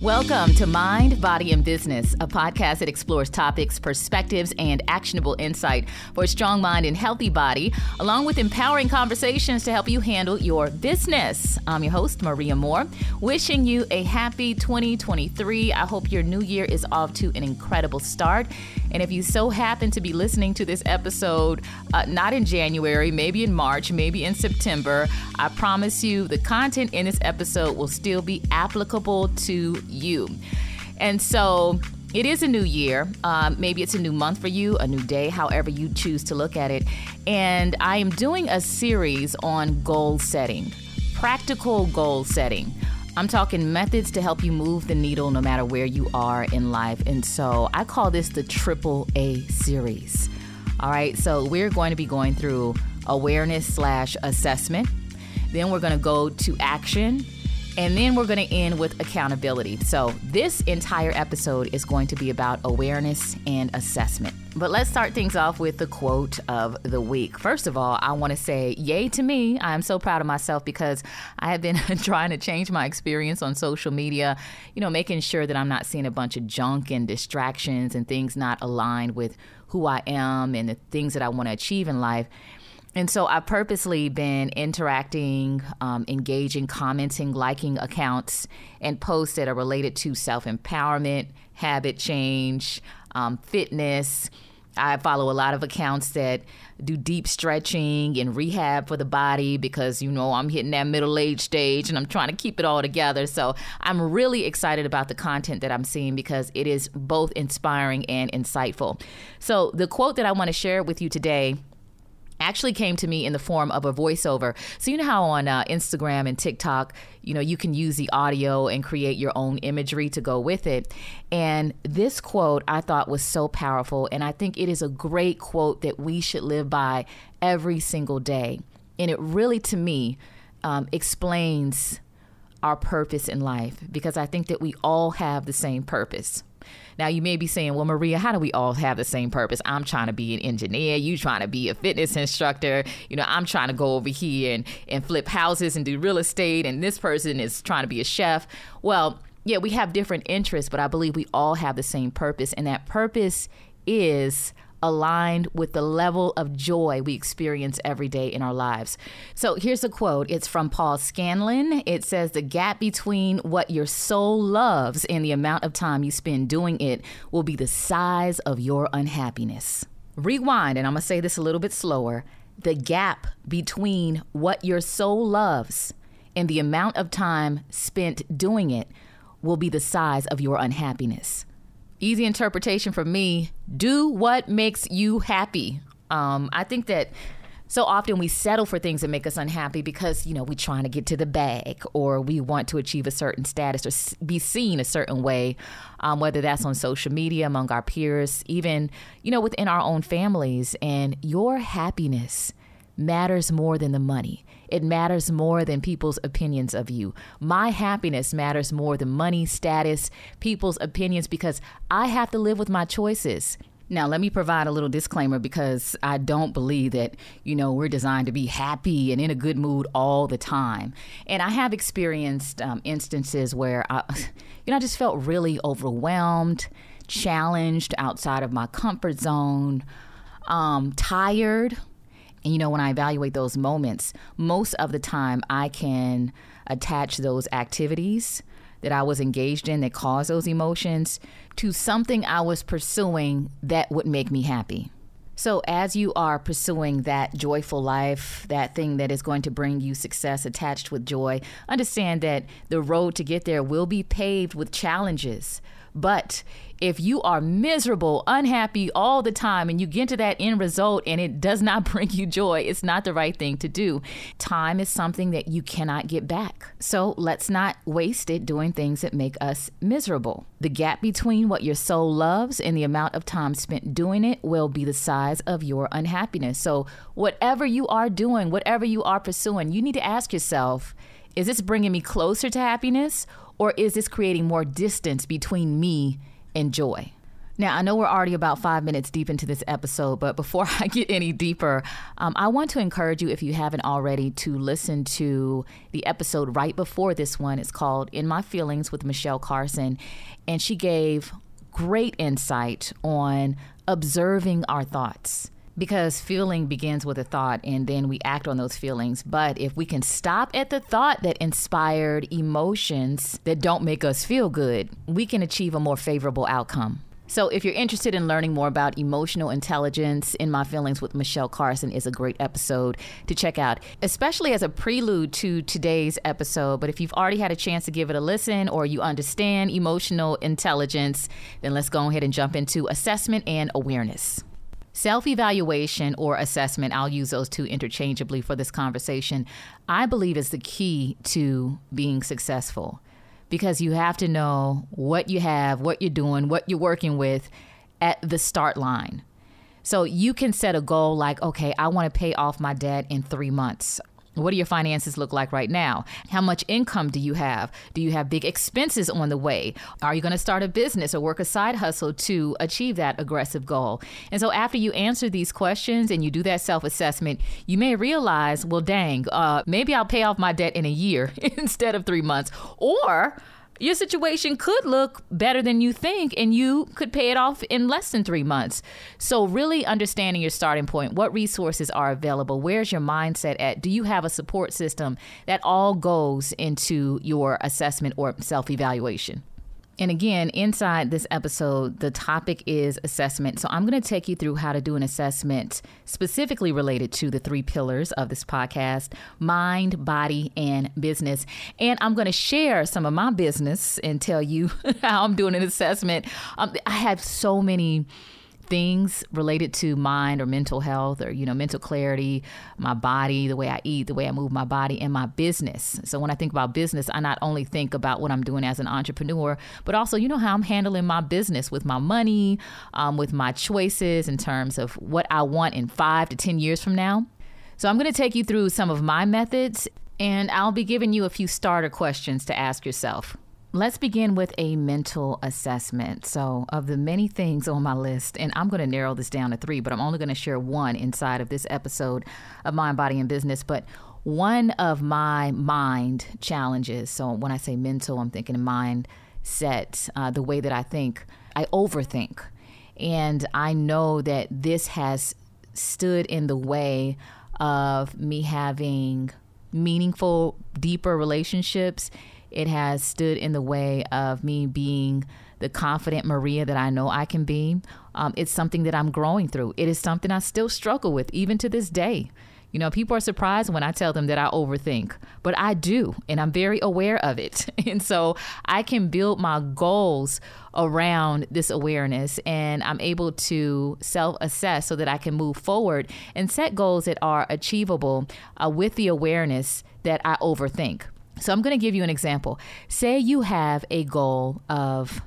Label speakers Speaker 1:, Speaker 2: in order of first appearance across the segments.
Speaker 1: Welcome to Mind, Body, and Business, a podcast that explores topics, perspectives, and actionable insight for a strong mind and healthy body, along with empowering conversations to help you handle your business. I'm your host, Maria Moore, wishing you a happy 2023. I hope your new year is off to an incredible start. And if you so happen to be listening to this episode, uh, not in January, maybe in March, maybe in September, I promise you the content in this episode will still be applicable to you. And so it is a new year. Um, maybe it's a new month for you, a new day, however you choose to look at it. And I am doing a series on goal setting, practical goal setting. I'm talking methods to help you move the needle no matter where you are in life. And so I call this the Triple A series. All right, so we're going to be going through awareness slash assessment. Then we're going to go to action and then we're going to end with accountability. So, this entire episode is going to be about awareness and assessment. But let's start things off with the quote of the week. First of all, I want to say, yay to me. I am so proud of myself because I have been trying to change my experience on social media, you know, making sure that I'm not seeing a bunch of junk and distractions and things not aligned with who I am and the things that I want to achieve in life. And so I've purposely been interacting, um, engaging, commenting, liking accounts and posts that are related to self empowerment, habit change, um, fitness. I follow a lot of accounts that do deep stretching and rehab for the body because, you know, I'm hitting that middle age stage and I'm trying to keep it all together. So I'm really excited about the content that I'm seeing because it is both inspiring and insightful. So the quote that I want to share with you today actually came to me in the form of a voiceover. So you know how on uh, Instagram and TikTok, you know, you can use the audio and create your own imagery to go with it. And this quote I thought was so powerful and I think it is a great quote that we should live by every single day. And it really to me um, explains our purpose in life because I think that we all have the same purpose. Now, you may be saying, well, Maria, how do we all have the same purpose? I'm trying to be an engineer. You trying to be a fitness instructor. You know, I'm trying to go over here and, and flip houses and do real estate. And this person is trying to be a chef. Well, yeah, we have different interests, but I believe we all have the same purpose. And that purpose is aligned with the level of joy we experience every day in our lives. So here's a quote. It's from Paul Scanlon. It says, The gap between what your soul loves and the amount of time you spend doing it will be the size of your unhappiness. Rewind, and I'm to say this a little bit slower. The gap between what your soul loves and the amount of time spent doing it will be the size of your unhappiness easy interpretation for me. Do what makes you happy. Um, I think that so often we settle for things that make us unhappy because you know we're trying to get to the bag or we want to achieve a certain status or be seen a certain way um, whether that's on social media among our peers even you know within our own families. And your happiness matters more than the money it matters more than people's opinions of you. My happiness matters more than money, status, people's opinions because I have to live with my choices. Now, let me provide a little disclaimer because I don't believe that, you know, we're designed to be happy and in a good mood all the time. And I have experienced um, instances where I, you know, I just felt really overwhelmed, challenged outside of my comfort zone, um, tired and you know, when I evaluate those moments, most of the time I can attach those activities that I was engaged in that caused those emotions to something I was pursuing that would make me happy. So, as you are pursuing that joyful life, that thing that is going to bring you success attached with joy, understand that the road to get there will be paved with challenges. But if you are miserable, unhappy all the time, and you get to that end result and it does not bring you joy, it's not the right thing to do. Time is something that you cannot get back. So let's not waste it doing things that make us miserable. The gap between what your soul loves and the amount of time spent doing it will be the size of your unhappiness. So, whatever you are doing, whatever you are pursuing, you need to ask yourself, is this bringing me closer to happiness or is this creating more distance between me and joy? Now, I know we're already about five minutes deep into this episode, but before I get any deeper, um, I want to encourage you, if you haven't already, to listen to the episode right before this one. It's called In My Feelings with Michelle Carson. And she gave great insight on observing our thoughts because feeling begins with a thought and then we act on those feelings. But if we can stop at the thought that inspired emotions that don't make us feel good, we can achieve a more favorable outcome. So, if you're interested in learning more about emotional intelligence, In My Feelings with Michelle Carson is a great episode to check out, especially as a prelude to today's episode. But if you've already had a chance to give it a listen or you understand emotional intelligence, then let's go ahead and jump into assessment and awareness. Self evaluation or assessment, I'll use those two interchangeably for this conversation, I believe is the key to being successful because you have to know what you have, what you're doing, what you're working with at the start line. So you can set a goal like, okay, I want to pay off my debt in three months. What do your finances look like right now? How much income do you have? Do you have big expenses on the way? Are you going to start a business or work a side hustle to achieve that aggressive goal? And so, after you answer these questions and you do that self assessment, you may realize, well, dang, uh, maybe I'll pay off my debt in a year instead of three months. Or your situation could look better than you think and you could pay it off in less than three months. So, really understanding your starting point, what resources are available, where's your mindset at? Do you have a support system? That all goes into your assessment or self evaluation. And again, inside this episode, the topic is assessment. So I'm going to take you through how to do an assessment specifically related to the three pillars of this podcast mind, body, and business. And I'm going to share some of my business and tell you how I'm doing an assessment. Um, I have so many things related to mind or mental health or you know mental clarity my body the way i eat the way i move my body and my business. So when i think about business i not only think about what i'm doing as an entrepreneur but also you know how i'm handling my business with my money um, with my choices in terms of what i want in five to ten years from now. So i'm going to take you through some of my methods and i'll be giving you a few starter questions to ask yourself Let's begin with a mental assessment. So, of the many things on my list, and I'm going to narrow this down to three, but I'm only going to share one inside of this episode of Mind, Body, and Business. But one of my mind challenges, so when I say mental, I'm thinking mindset, uh, the way that I think, I overthink. And I know that this has stood in the way of me having meaningful, deeper relationships it has stood in the way of me being the confident Maria that I know I can be. Um, it's something that I'm growing through. It is something I still struggle with even to this day. You know, people are surprised when I tell them that I overthink, but I do, and I'm very aware of it. And so I can build my goals around this awareness, and I'm able to self assess so that I can move forward and set goals that are achievable uh, with the awareness that I overthink. So I'm going to give you an example. Say you have a goal of,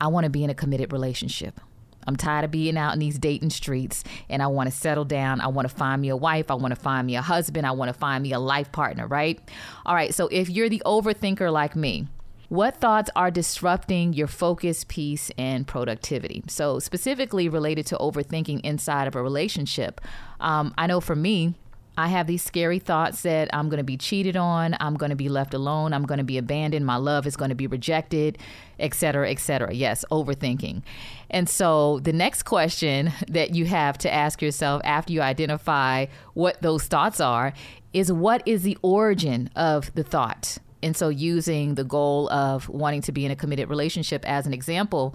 Speaker 1: I want to be in a committed relationship. I'm tired of being out in these dating streets and I want to settle down. I want to find me a wife. I want to find me a husband. I want to find me a life partner, right? All right. So if you're the overthinker like me, what thoughts are disrupting your focus, peace, and productivity? So, specifically related to overthinking inside of a relationship, um, I know for me, I have these scary thoughts that I'm going to be cheated on, I'm going to be left alone, I'm going to be abandoned, my love is going to be rejected, etc., etc. Yes, overthinking. And so the next question that you have to ask yourself after you identify what those thoughts are is what is the origin of the thought? And so using the goal of wanting to be in a committed relationship as an example,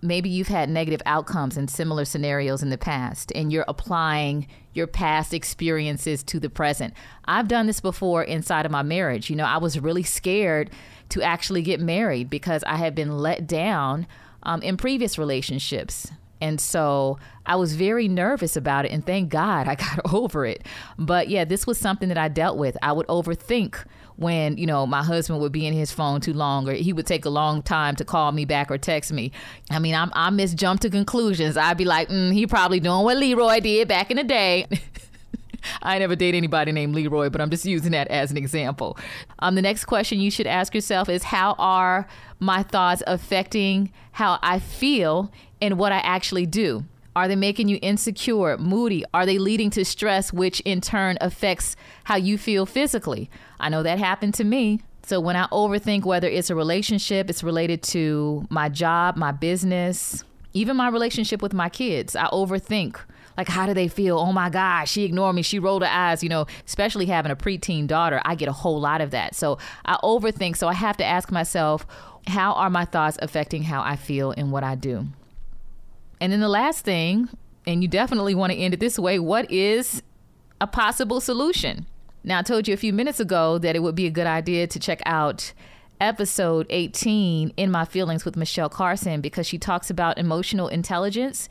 Speaker 1: maybe you've had negative outcomes in similar scenarios in the past and you're applying your past experiences to the present. I've done this before inside of my marriage. You know, I was really scared to actually get married because I had been let down um, in previous relationships. And so I was very nervous about it, and thank God I got over it. But yeah, this was something that I dealt with. I would overthink when, you know, my husband would be in his phone too long or he would take a long time to call me back or text me. I mean, I'm, I misjump to conclusions. I'd be like, mm, he probably doing what Leroy did back in the day. I never date anybody named Leroy, but I'm just using that as an example. Um, the next question you should ask yourself is How are my thoughts affecting how I feel and what I actually do? Are they making you insecure, moody? Are they leading to stress, which in turn affects how you feel physically? I know that happened to me. So when I overthink whether it's a relationship, it's related to my job, my business, even my relationship with my kids, I overthink like, how do they feel? Oh my gosh, she ignored me. She rolled her eyes. You know, especially having a preteen daughter, I get a whole lot of that. So I overthink. So I have to ask myself, how are my thoughts affecting how I feel and what I do? And then the last thing, and you definitely want to end it this way what is a possible solution? Now, I told you a few minutes ago that it would be a good idea to check out episode 18 in my feelings with michelle carson because she talks about emotional intelligence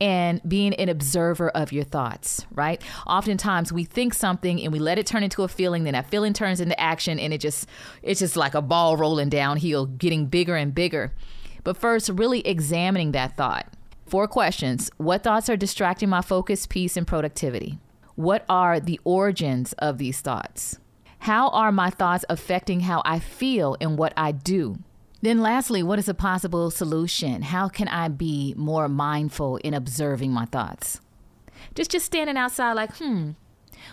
Speaker 1: and being an observer of your thoughts, right? Oftentimes we think something and we let it turn into a feeling, then that feeling turns into action and it just it's just like a ball rolling downhill, getting bigger and bigger. But first, really examining that thought. Four questions. What thoughts are distracting my focus, peace, and productivity? What are the origins of these thoughts? How are my thoughts affecting how I feel and what I do? Then, lastly, what is a possible solution? How can I be more mindful in observing my thoughts? Just just standing outside, like, hmm,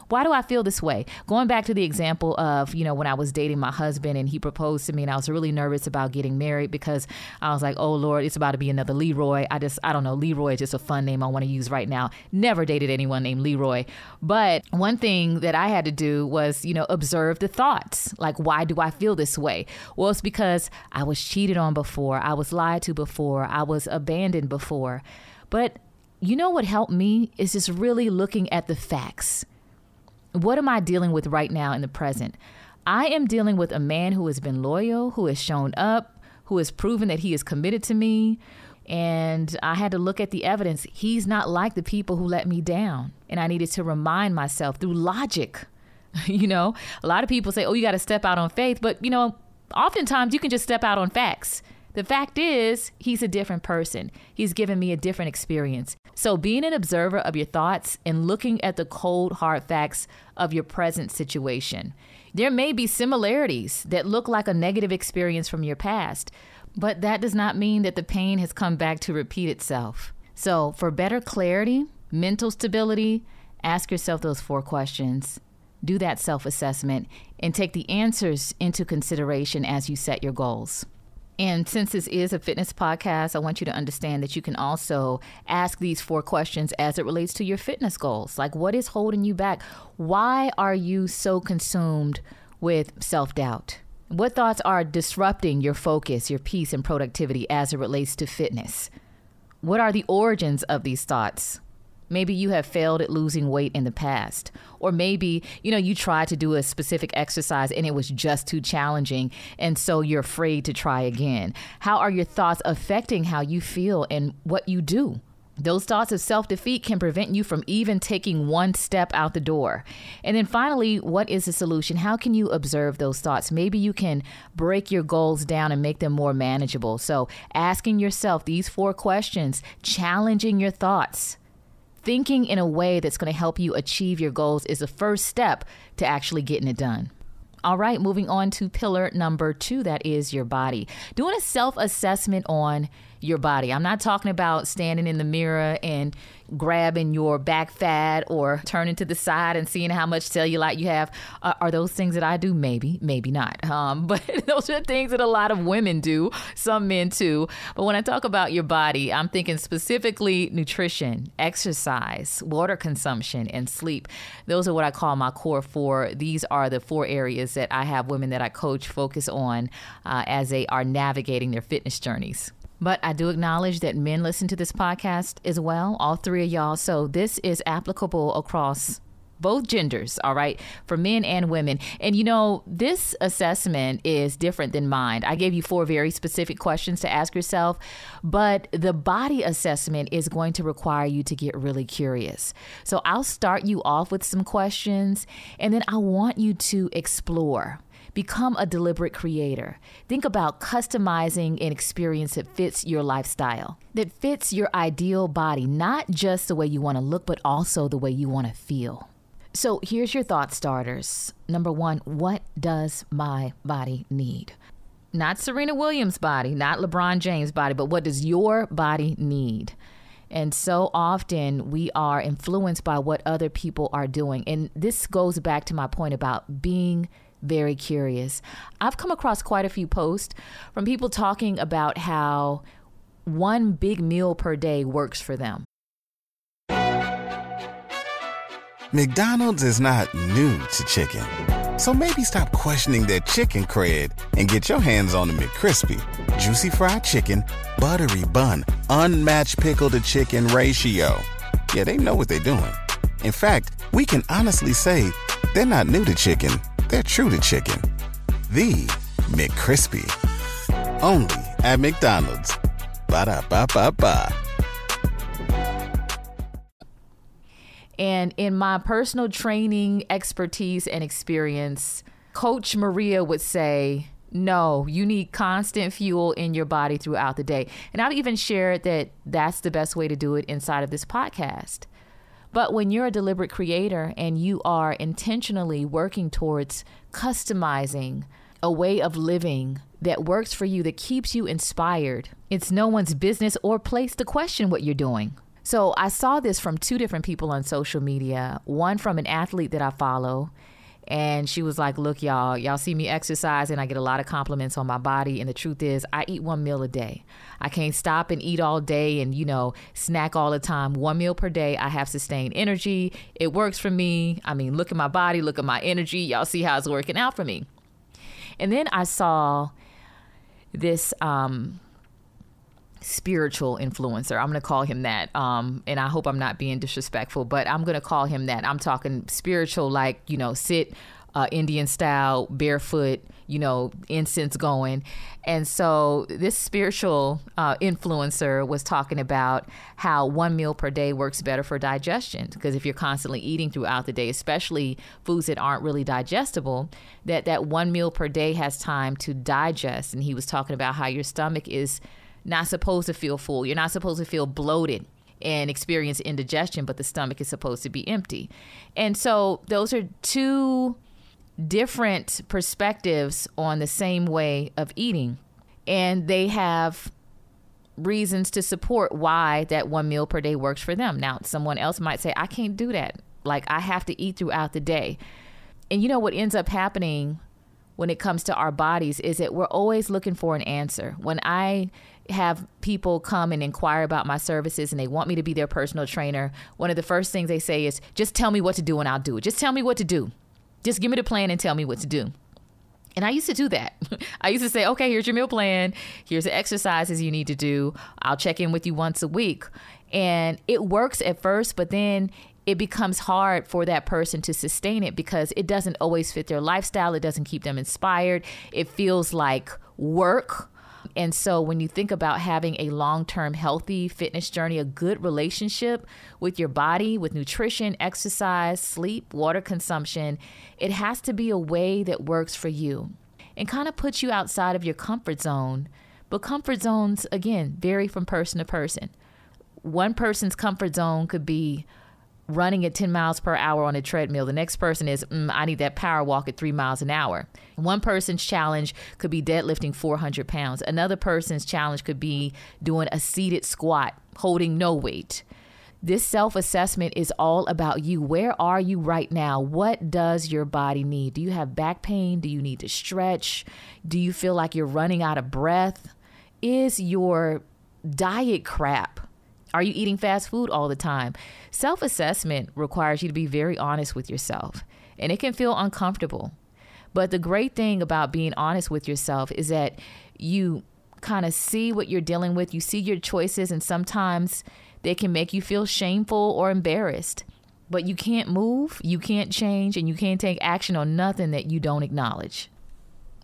Speaker 1: why do I feel this way? Going back to the example of, you know, when I was dating my husband and he proposed to me and I was really nervous about getting married because I was like, oh Lord, it's about to be another Leroy. I just, I don't know, Leroy is just a fun name I want to use right now. Never dated anyone named Leroy. But one thing that I had to do was, you know, observe the thoughts. Like, why do I feel this way? Well, it's because I was cheated on before, I was lied to before, I was abandoned before. But you know what helped me is just really looking at the facts. What am I dealing with right now in the present? I am dealing with a man who has been loyal, who has shown up, who has proven that he is committed to me. And I had to look at the evidence. He's not like the people who let me down. And I needed to remind myself through logic. you know, a lot of people say, oh, you got to step out on faith. But, you know, oftentimes you can just step out on facts. The fact is, he's a different person. He's given me a different experience. So, being an observer of your thoughts and looking at the cold, hard facts of your present situation. There may be similarities that look like a negative experience from your past, but that does not mean that the pain has come back to repeat itself. So, for better clarity, mental stability, ask yourself those four questions. Do that self assessment and take the answers into consideration as you set your goals. And since this is a fitness podcast, I want you to understand that you can also ask these four questions as it relates to your fitness goals. Like, what is holding you back? Why are you so consumed with self doubt? What thoughts are disrupting your focus, your peace, and productivity as it relates to fitness? What are the origins of these thoughts? Maybe you have failed at losing weight in the past. Or maybe, you know, you tried to do a specific exercise and it was just too challenging. And so you're afraid to try again. How are your thoughts affecting how you feel and what you do? Those thoughts of self defeat can prevent you from even taking one step out the door. And then finally, what is the solution? How can you observe those thoughts? Maybe you can break your goals down and make them more manageable. So, asking yourself these four questions, challenging your thoughts thinking in a way that's going to help you achieve your goals is the first step to actually getting it done. All right, moving on to pillar number two that is your body. Doing a self assessment on your body. I'm not talking about standing in the mirror and grabbing your back fat or turning to the side and seeing how much cellulite you have. Uh, are those things that I do? Maybe, maybe not. Um, but those are things that a lot of women do, some men too. But when I talk about your body, I'm thinking specifically nutrition, exercise, water consumption, and sleep. Those are what I call my core four. These are the four areas that I have women that I coach focus on uh, as they are navigating their fitness journeys. But I do acknowledge that men listen to this podcast as well, all three of y'all. So this is applicable across both genders, all right, for men and women. And you know, this assessment is different than mine. I gave you four very specific questions to ask yourself, but the body assessment is going to require you to get really curious. So I'll start you off with some questions, and then I want you to explore. Become a deliberate creator. Think about customizing an experience that fits your lifestyle, that fits your ideal body, not just the way you want to look, but also the way you want to feel. So here's your thought starters. Number one, what does my body need? Not Serena Williams' body, not LeBron James' body, but what does your body need? And so often we are influenced by what other people are doing. And this goes back to my point about being very curious. I've come across quite a few posts from people talking about how one big meal per day works for them.
Speaker 2: McDonald's is not new to chicken. So maybe stop questioning their chicken cred and get your hands on the McCrispy. Juicy fried chicken, buttery bun, unmatched pickle to chicken ratio. Yeah, they know what they're doing. In fact, we can honestly say they're not new to chicken they're true to chicken. The McCrispy. Only at McDonald's. Ba da ba ba ba.
Speaker 1: And in my personal training, expertise, and experience, Coach Maria would say, no, you need constant fuel in your body throughout the day. And I've even shared that that's the best way to do it inside of this podcast. But when you're a deliberate creator and you are intentionally working towards customizing a way of living that works for you, that keeps you inspired, it's no one's business or place to question what you're doing. So I saw this from two different people on social media one from an athlete that I follow and she was like, Look, y'all, y'all see me exercise and I get a lot of compliments on my body. And the truth is, I eat one meal a day. I can't stop and eat all day and, you know, snack all the time. One meal per day, I have sustained energy. It works for me. I mean, look at my body, look at my energy. Y'all see how it's working out for me. And then I saw this um, spiritual influencer. I'm going to call him that. Um, and I hope I'm not being disrespectful, but I'm going to call him that. I'm talking spiritual, like, you know, sit uh, Indian style, barefoot, you know, incense going. And so this spiritual uh, influencer was talking about how one meal per day works better for digestion. Because if you're constantly eating throughout the day, especially foods that aren't really digestible, that that one meal per day has time to digest. And he was talking about how your stomach is not supposed to feel full. You're not supposed to feel bloated and experience indigestion, but the stomach is supposed to be empty. And so those are two different perspectives on the same way of eating. And they have reasons to support why that one meal per day works for them. Now, someone else might say, I can't do that. Like, I have to eat throughout the day. And you know what ends up happening when it comes to our bodies is that we're always looking for an answer. When I have people come and inquire about my services and they want me to be their personal trainer, one of the first things they say is, just tell me what to do and I'll do it. Just tell me what to do. Just give me the plan and tell me what to do. And I used to do that. I used to say, okay, here's your meal plan. Here's the exercises you need to do. I'll check in with you once a week. And it works at first, but then it becomes hard for that person to sustain it because it doesn't always fit their lifestyle. It doesn't keep them inspired. It feels like work and so when you think about having a long term healthy fitness journey, a good relationship with your body, with nutrition, exercise, sleep, water consumption, it has to be a way that works for you and kind of puts you outside of your comfort zone. But comfort zones, again, vary from person to person. One person's comfort zone could be running at 10 miles per hour on a treadmill. The next person is, mm, I need that power walk at three miles an hour. One person's challenge could be deadlifting 400 pounds. Another person's challenge could be doing a seated squat, holding no weight. This self assessment is all about you. Where are you right now? What does your body need? Do you have back pain? Do you need to stretch? Do you feel like you're running out of breath? Is your diet crap? Are you eating fast food all the time? Self assessment requires you to be very honest with yourself, and it can feel uncomfortable. But the great thing about being honest with yourself is that you kind of see what you're dealing with, you see your choices, and sometimes they can make you feel shameful or embarrassed. But you can't move, you can't change, and you can't take action on nothing that you don't acknowledge.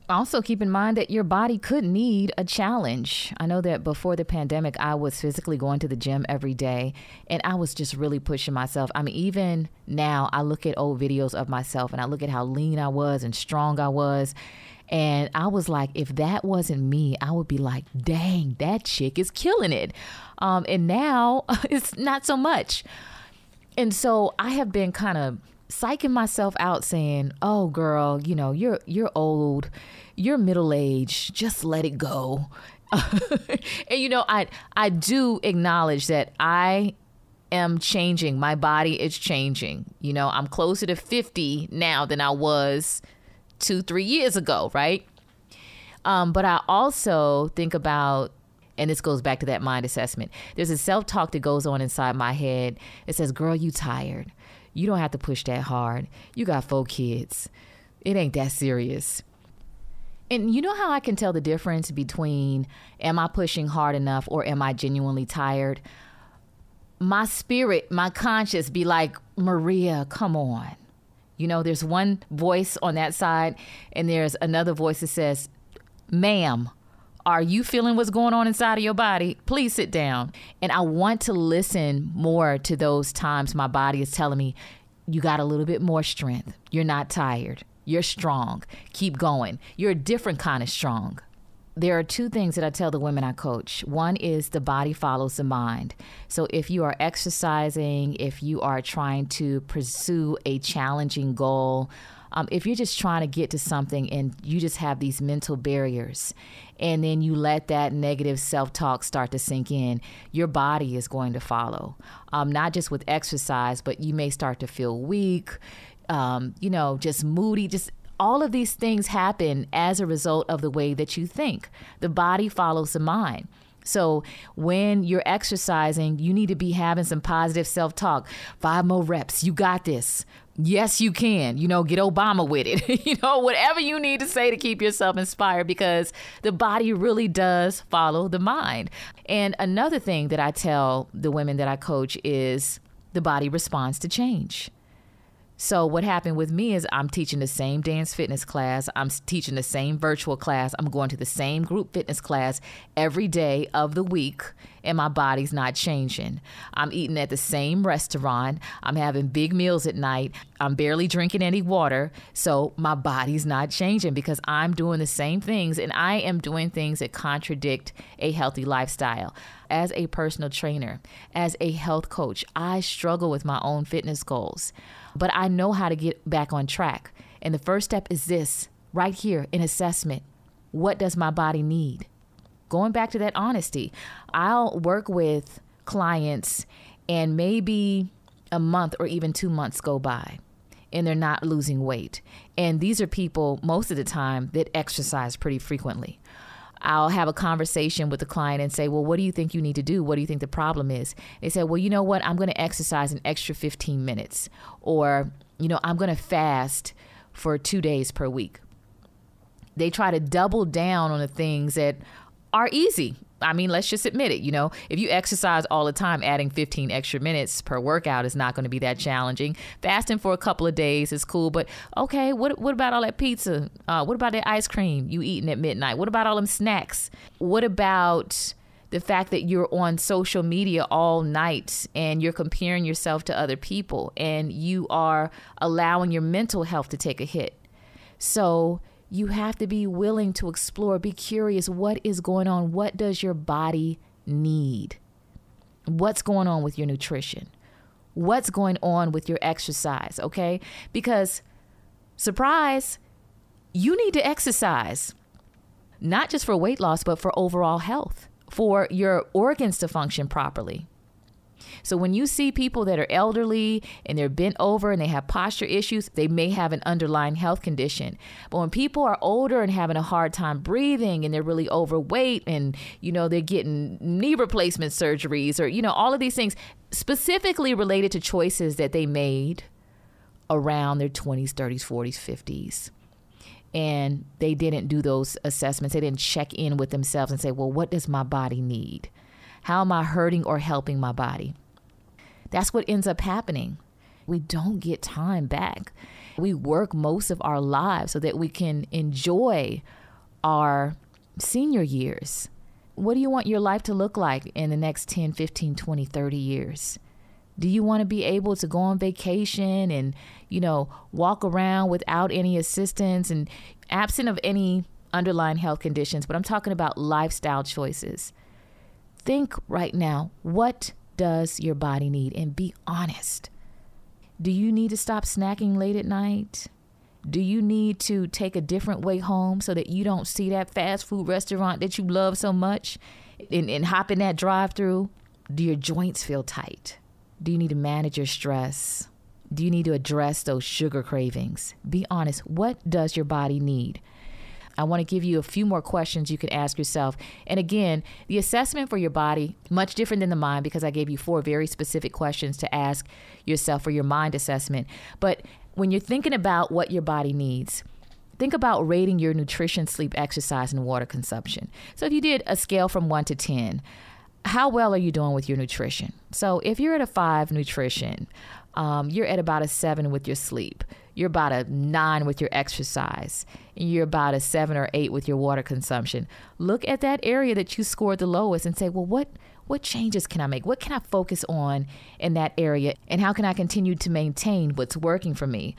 Speaker 1: Also, keep in mind that your body could need a challenge. I know that before the pandemic, I was physically going to the gym every day and I was just really pushing myself. I mean, even now, I look at old videos of myself and I look at how lean I was and strong I was. And I was like, if that wasn't me, I would be like, dang, that chick is killing it. Um, and now it's not so much. And so I have been kind of psyching myself out saying, "Oh girl, you know, you're you're old. You're middle-aged. Just let it go." and you know, I I do acknowledge that I am changing. My body is changing. You know, I'm closer to 50 now than I was 2 3 years ago, right? Um, but I also think about and this goes back to that mind assessment. There's a self talk that goes on inside my head. It says, Girl, you tired. You don't have to push that hard. You got four kids. It ain't that serious. And you know how I can tell the difference between am I pushing hard enough or am I genuinely tired? My spirit, my conscience be like, Maria, come on. You know, there's one voice on that side, and there's another voice that says, Ma'am, are you feeling what's going on inside of your body? Please sit down. And I want to listen more to those times my body is telling me, you got a little bit more strength. You're not tired. You're strong. Keep going. You're a different kind of strong. There are two things that I tell the women I coach. One is the body follows the mind. So if you are exercising, if you are trying to pursue a challenging goal, um, if you're just trying to get to something and you just have these mental barriers and then you let that negative self talk start to sink in, your body is going to follow. Um, not just with exercise, but you may start to feel weak, um, you know, just moody, just all of these things happen as a result of the way that you think. The body follows the mind. So when you're exercising, you need to be having some positive self talk. Five more reps. You got this. Yes, you can. You know, get Obama with it. you know, whatever you need to say to keep yourself inspired because the body really does follow the mind. And another thing that I tell the women that I coach is the body responds to change. So what happened with me is I'm teaching the same dance fitness class, I'm teaching the same virtual class, I'm going to the same group fitness class every day of the week and my body's not changing. I'm eating at the same restaurant, I'm having big meals at night, I'm barely drinking any water, so my body's not changing because I'm doing the same things and I am doing things that contradict a healthy lifestyle as a personal trainer, as a health coach, I struggle with my own fitness goals but I know how to get back on track. And the first step is this right here in assessment. What does my body need? Going back to that honesty, I'll work with clients and maybe a month or even two months go by and they're not losing weight. And these are people most of the time that exercise pretty frequently. I'll have a conversation with the client and say, Well, what do you think you need to do? What do you think the problem is? They say, Well, you know what? I'm going to exercise an extra 15 minutes. Or, you know, I'm going to fast for two days per week. They try to double down on the things that are easy I mean, let's just admit it. You know, if you exercise all the time, adding 15 extra minutes per workout is not going to be that challenging. Fasting for a couple of days is cool, but okay, what what about all that pizza? Uh, what about that ice cream you eating at midnight? What about all them snacks? What about the fact that you're on social media all night and you're comparing yourself to other people and you are allowing your mental health to take a hit? So you have to be willing to explore, be curious what is going on? What does your body need? What's going on with your nutrition? What's going on with your exercise? Okay? Because, surprise, you need to exercise, not just for weight loss, but for overall health, for your organs to function properly. So when you see people that are elderly and they're bent over and they have posture issues, they may have an underlying health condition. But when people are older and having a hard time breathing and they're really overweight and you know they're getting knee replacement surgeries or you know all of these things specifically related to choices that they made around their 20s, 30s, 40s, 50s and they didn't do those assessments. They didn't check in with themselves and say, well, what does my body need? How am I hurting or helping my body? That's what ends up happening. We don't get time back. We work most of our lives so that we can enjoy our senior years. What do you want your life to look like in the next 10, 15, 20, 30 years? Do you want to be able to go on vacation and, you know, walk around without any assistance and absent of any underlying health conditions? But I'm talking about lifestyle choices. Think right now what does your body need? And be honest. Do you need to stop snacking late at night? Do you need to take a different way home so that you don't see that fast food restaurant that you love so much and, and hop in that drive through? Do your joints feel tight? Do you need to manage your stress? Do you need to address those sugar cravings? Be honest. What does your body need? I want to give you a few more questions you can ask yourself. And again, the assessment for your body, much different than the mind because I gave you four very specific questions to ask yourself for your mind assessment. But when you're thinking about what your body needs, think about rating your nutrition, sleep, exercise, and water consumption. So if you did a scale from 1 to 10, how well are you doing with your nutrition? So if you're at a 5 nutrition, um, you're at about a 7 with your sleep you're about a nine with your exercise, and you're about a seven or eight with your water consumption. Look at that area that you scored the lowest and say, well, what what changes can I make? What can I focus on in that area? And how can I continue to maintain what's working for me?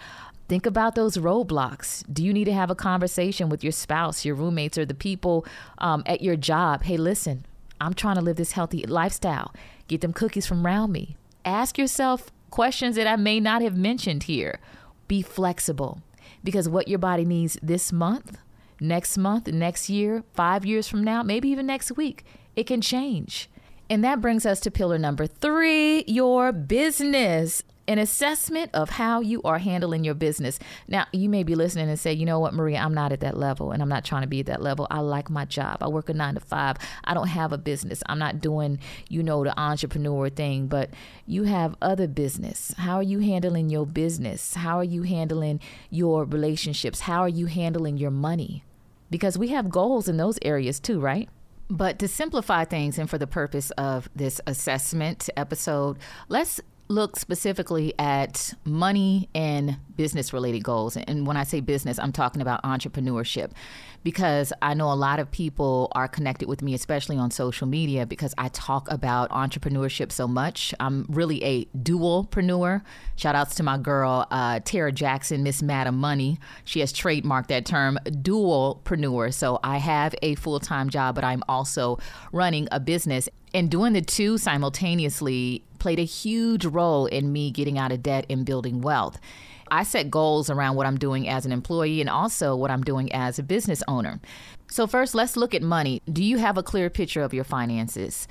Speaker 1: Think about those roadblocks. Do you need to have a conversation with your spouse, your roommates, or the people um, at your job? Hey, listen, I'm trying to live this healthy lifestyle. Get them cookies from around me. Ask yourself questions that I may not have mentioned here. Be flexible because what your body needs this month, next month, next year, five years from now, maybe even next week, it can change. And that brings us to pillar number three your business an assessment of how you are handling your business. Now, you may be listening and say, you know what, Maria, I'm not at that level and I'm not trying to be at that level. I like my job. I work a nine to five. I don't have a business. I'm not doing, you know, the entrepreneur thing, but you have other business. How are you handling your business? How are you handling your relationships? How are you handling your money? Because we have goals in those areas too, right? But to simplify things and for the purpose of this assessment episode, let's look specifically at money and business related goals. And when I say business, I'm talking about entrepreneurship because I know a lot of people are connected with me, especially on social media, because I talk about entrepreneurship so much. I'm really a dualpreneur. Shout outs to my girl, uh, Tara Jackson, Miss Madam Money. She has trademarked that term, dualpreneur. So I have a full time job, but I'm also running a business. And doing the two simultaneously played a huge role in me getting out of debt and building wealth. I set goals around what I'm doing as an employee and also what I'm doing as a business owner. So, first, let's look at money. Do you have a clear picture of your finances?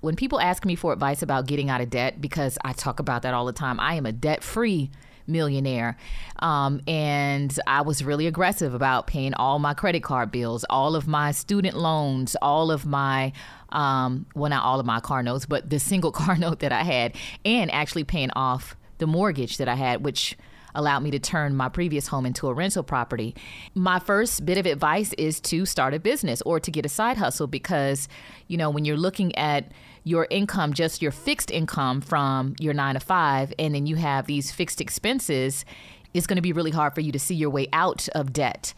Speaker 1: When people ask me for advice about getting out of debt, because I talk about that all the time, I am a debt free millionaire. Um, and I was really aggressive about paying all my credit card bills, all of my student loans, all of my um, well, not all of my car notes, but the single car note that I had, and actually paying off the mortgage that I had, which allowed me to turn my previous home into a rental property. My first bit of advice is to start a business or to get a side hustle because, you know, when you're looking at your income, just your fixed income from your nine to five, and then you have these fixed expenses, it's going to be really hard for you to see your way out of debt.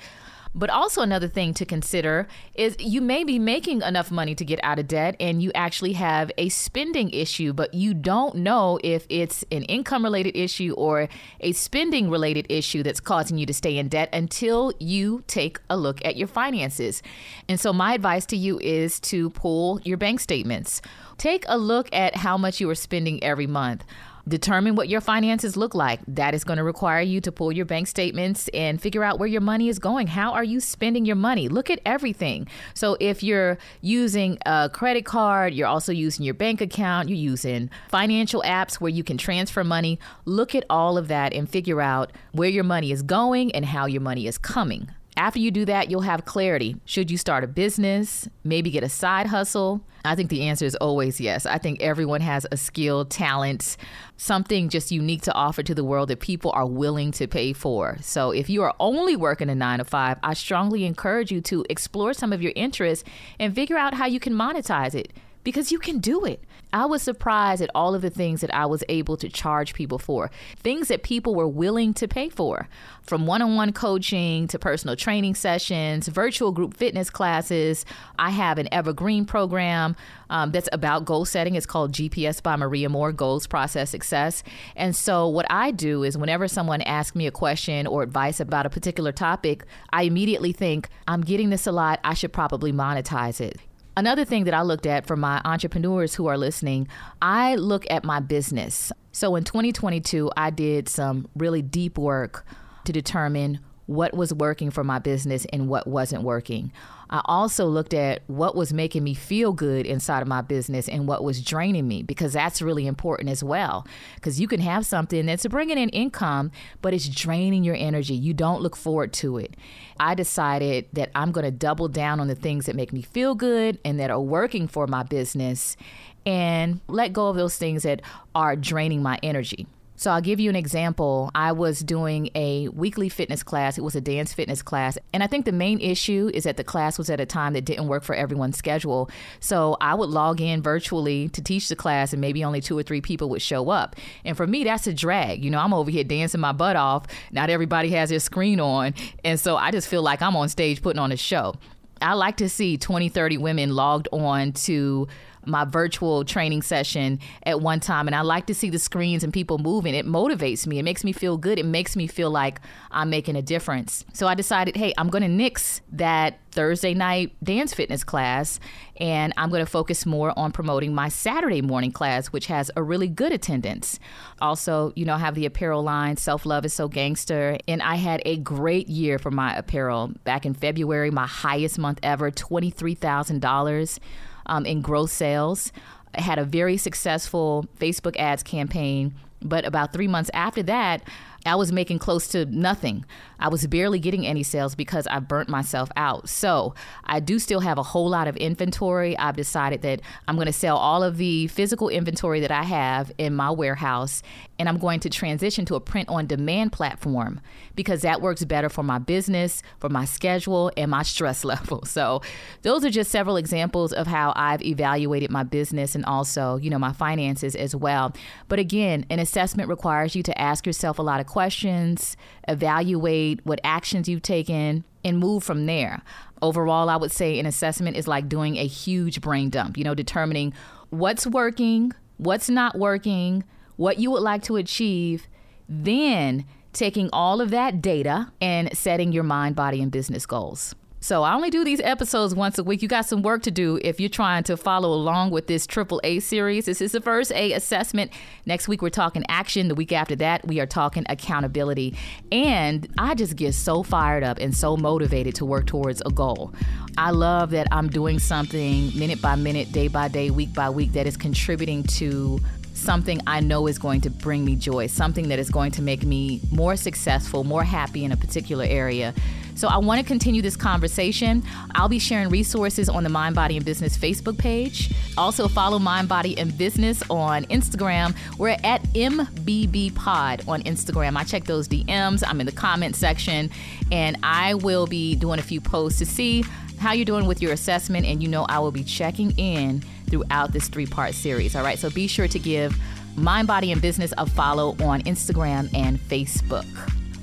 Speaker 1: But also, another thing to consider is you may be making enough money to get out of debt and you actually have a spending issue, but you don't know if it's an income related issue or a spending related issue that's causing you to stay in debt until you take a look at your finances. And so, my advice to you is to pull your bank statements. Take a look at how much you are spending every month. Determine what your finances look like. That is going to require you to pull your bank statements and figure out where your money is going. How are you spending your money? Look at everything. So, if you're using a credit card, you're also using your bank account, you're using financial apps where you can transfer money, look at all of that and figure out where your money is going and how your money is coming. After you do that, you'll have clarity. Should you start a business? Maybe get a side hustle? I think the answer is always yes. I think everyone has a skill, talent, something just unique to offer to the world that people are willing to pay for. So if you are only working a nine to five, I strongly encourage you to explore some of your interests and figure out how you can monetize it because you can do it. I was surprised at all of the things that I was able to charge people for, things that people were willing to pay for, from one on one coaching to personal training sessions, virtual group fitness classes. I have an evergreen program um, that's about goal setting. It's called GPS by Maria Moore Goals Process Success. And so, what I do is whenever someone asks me a question or advice about a particular topic, I immediately think, I'm getting this a lot. I should probably monetize it. Another thing that I looked at for my entrepreneurs who are listening, I look at my business. So in 2022, I did some really deep work to determine what was working for my business and what wasn't working. I also looked at what was making me feel good inside of my business and what was draining me because that's really important as well. Because you can have something that's bringing in income, but it's draining your energy. You don't look forward to it. I decided that I'm going to double down on the things that make me feel good and that are working for my business and let go of those things that are draining my energy. So I'll give you an example. I was doing a weekly fitness class. It was a dance fitness class. And I think the main issue is that the class was at a time that didn't work for everyone's schedule. So I would log in virtually to teach the class and maybe only two or three people would show up. And for me, that's a drag. You know, I'm over here dancing my butt off. Not everybody has their screen on. And so I just feel like I'm on stage putting on a show. I like to see 20, 30 women logged on to my virtual training session at one time and I like to see the screens and people moving. It motivates me. It makes me feel good. It makes me feel like I'm making a difference. So I decided, hey, I'm going to nix that Thursday night dance fitness class and I'm going to focus more on promoting my Saturday morning class which has a really good attendance. Also, you know, I have the apparel line Self Love is So Gangster and I had a great year for my apparel. Back in February, my highest month ever, $23,000 um, in gross sales. Had a very successful Facebook ads campaign, but about three months after that, I was making close to nothing. I was barely getting any sales because I burnt myself out. So I do still have a whole lot of inventory. I've decided that I'm going to sell all of the physical inventory that I have in my warehouse and I'm going to transition to a print on demand platform because that works better for my business, for my schedule, and my stress level. So those are just several examples of how I've evaluated my business and also, you know, my finances as well. But again, an assessment requires you to ask yourself a lot of questions, evaluate what actions you've taken, and move from there. Overall, I would say an assessment is like doing a huge brain dump, you know, determining what's working, what's not working, what you would like to achieve, then taking all of that data and setting your mind, body, and business goals. So I only do these episodes once a week. You got some work to do if you're trying to follow along with this triple A series. This is the first A assessment. Next week we're talking action. The week after that we are talking accountability. And I just get so fired up and so motivated to work towards a goal. I love that I'm doing something minute by minute, day by day, week by week that is contributing to something I know is going to bring me joy, something that is going to make me more successful, more happy in a particular area. So I want to continue this conversation. I'll be sharing resources on the Mind, Body, and Business Facebook page. Also, follow Mind, Body, and Business on Instagram. We're at MBB Pod on Instagram. I check those DMs, I'm in the comment section, and I will be doing a few posts to see how you're doing with your assessment. And you know, I will be checking in throughout this three part series. All right, so be sure to give Mind, Body, and Business a follow on Instagram and Facebook.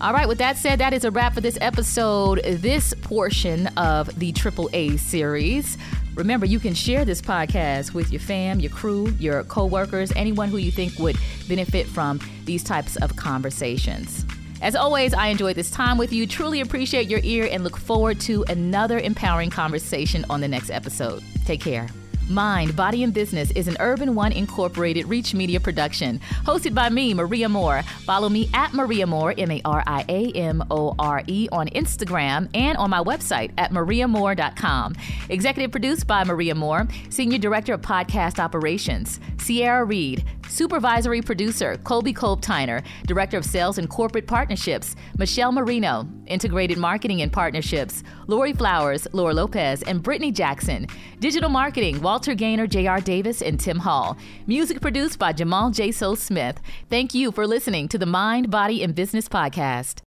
Speaker 1: All right, with that said, that is a wrap for this episode, this portion of the Triple A series. Remember, you can share this podcast with your fam, your crew, your coworkers, anyone who you think would benefit from these types of conversations. As always, I enjoyed this time with you. Truly appreciate your ear and look forward to another empowering conversation on the next episode. Take care. Mind, Body, and Business is an Urban One Incorporated Reach Media production, hosted by me, Maria Moore. Follow me at Maria Moore, M A R I A M O R E, on Instagram and on my website at mariamoore.com. Executive produced by Maria Moore, Senior Director of Podcast Operations, Sierra Reed, Supervisory Producer, Colby Kolbteiner, Director of Sales and Corporate Partnerships, Michelle Marino, Integrated Marketing and Partnerships, Lori Flowers, Laura Lopez, and Brittany Jackson. Digital Marketing, Walter Gaynor, J.R. Davis, and Tim Hall. Music produced by Jamal J. So Smith. Thank you for listening to the Mind, Body, and Business Podcast.